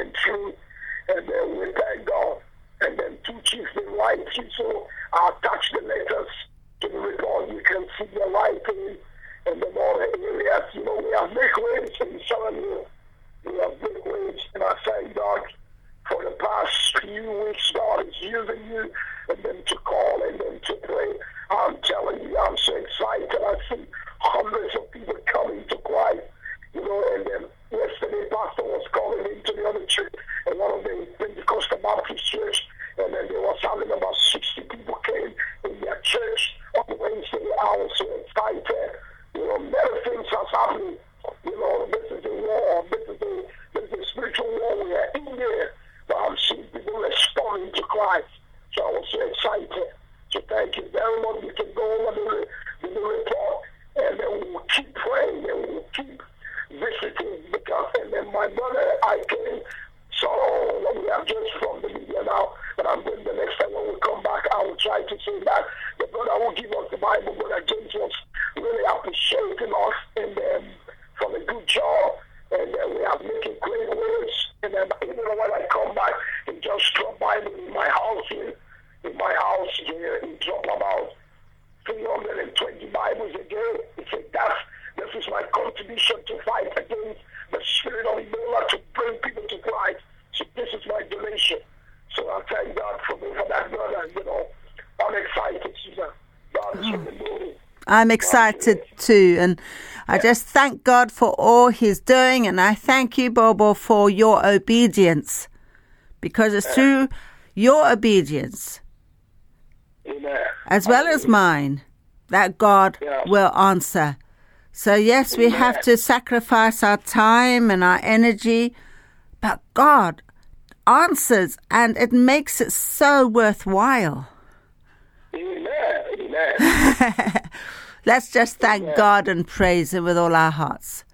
and true. And then we thank God. And then two chiefs in writing, so I'll attach the letters to the report. You can see the writing and the other areas. You know, we have big waves in Southern. We have big waves, and I thank God for the past few weeks. God is using you and then to call and then to pray. I'm telling you, I'm so excited. I see hundreds of people coming to Christ. You know, and then yesterday, Pastor was calling into the other church, and one of the Pentecostal Baptist church, and then they was having about 60 people came in their church on Wednesday. I was so excited. You know, many things are happening. You know, this is a war. This is a, this is a spiritual war. We are in there. But I'm seeing people responding to Christ. So I was so excited. So thank you very much. We can go over the, the, the report and then we will keep praying and we will keep visiting because and then my brother I came so we are just from the media now, but I'm going the next time when we come back I will try to say that brother will give us the Bible, brother James was really appreciating us and then for the good job and then we are making great words and um, then even when I come back he just drop Bible in my house here in my house here he drop about 320 Bibles a day. He said, that's, this is my contribution to fight against the spirit of Ebola to bring people to Christ. So this is my donation. So I thank God for, for that brother. You know, I'm excited, Susan. God is really moving. I'm excited too, and I just thank God for all He's doing, and I thank you, Bobo, for your obedience, because it's through your obedience as well as mine that God will answer. So, yes, we have to sacrifice our time and our energy, but God answers and it makes it so worthwhile. Amen. Let's just thank God and praise Him with all our hearts.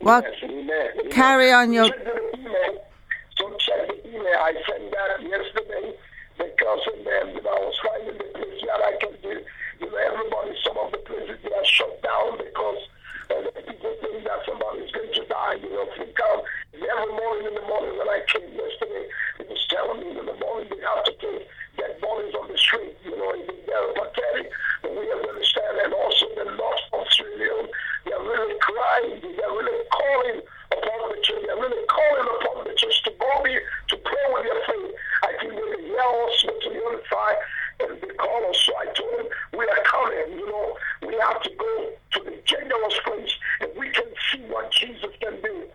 Well, yes, amen. amen. carry on your. Check the email. So check the email. I sent that yesterday because and then you know, I was finding the place that I can do. You know, everybody, some of the places they are shut down because uh, the people think that somebody is going to die. You know, they come every morning in the morning when I came yesterday, it was telling me in the morning they have to take dead bodies on the street. You know, it's very pathetic. But we have to understand, and also the North Australia, they are really crying. They are really calling upon the church. They are really calling upon the church to go be to pray with their faith. I think they can hear us to the other side and they call us. So I told them we are coming. You know, we have to go to the generous place and we can see what Jesus can do.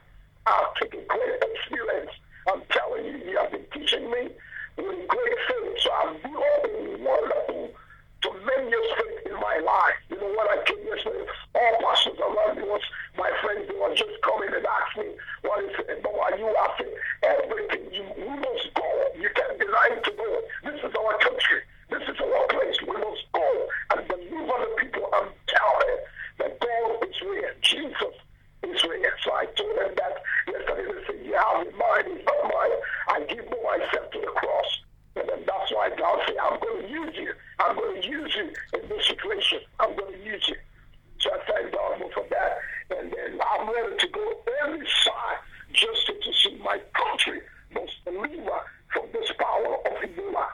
I've taken great experience. I'm telling you, you have been teaching me with great faith. So I've built up a wonderful tremendous faith in my life. You know, when I came yesterday, all pastors around me was my friends, they were just coming and asking me, what is it? But are you asking everything? You, we must go. You can't deny to go. This is our country. This is our place. We must go and believe on the people and tell them that God is real. Jesus is real. So I told them that yesterday. They said, yeah, mine is not mine. I myself to the cross. And then that's why God said, I'm going to use you. I'm going to use you in this situation. I'm going to use you. So I thank God for that. And then I'm ready to go every side just to, to see my country must deliver from this power of Ebola.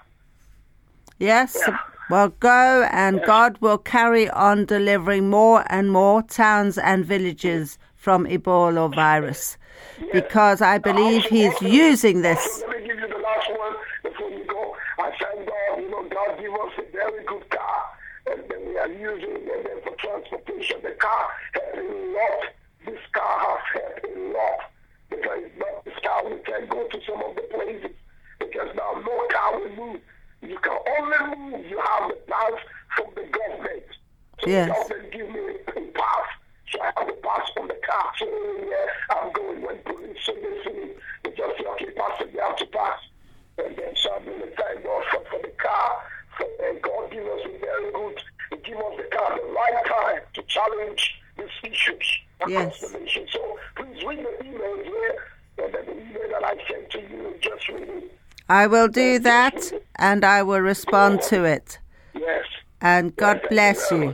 Yes. Yeah. Well, go and God will carry on delivering more and more towns and villages from Ebola virus because I believe He's using this. Let me give you the last one before you go. I thank God, you know, God gave us a very good car, and then we are using it then for transportation. The car has a lot. This car has helped a lot because not this car we can go to some of the places because now no car will move. You can only move. You have the pass from the government. So Yes. the government give me a pass. So I have a pass from the car. So yeah, I'm going when police say they see me, they just say, okay, pass it, you have to pass. And then so I'm really thank God for, for the car. For, and God give us a very good, give us the car the right time to challenge these issues Yes. So please read the email here. And the email that I sent to you, just read it. I will do that and I will respond to it. Yes. And God you bless you.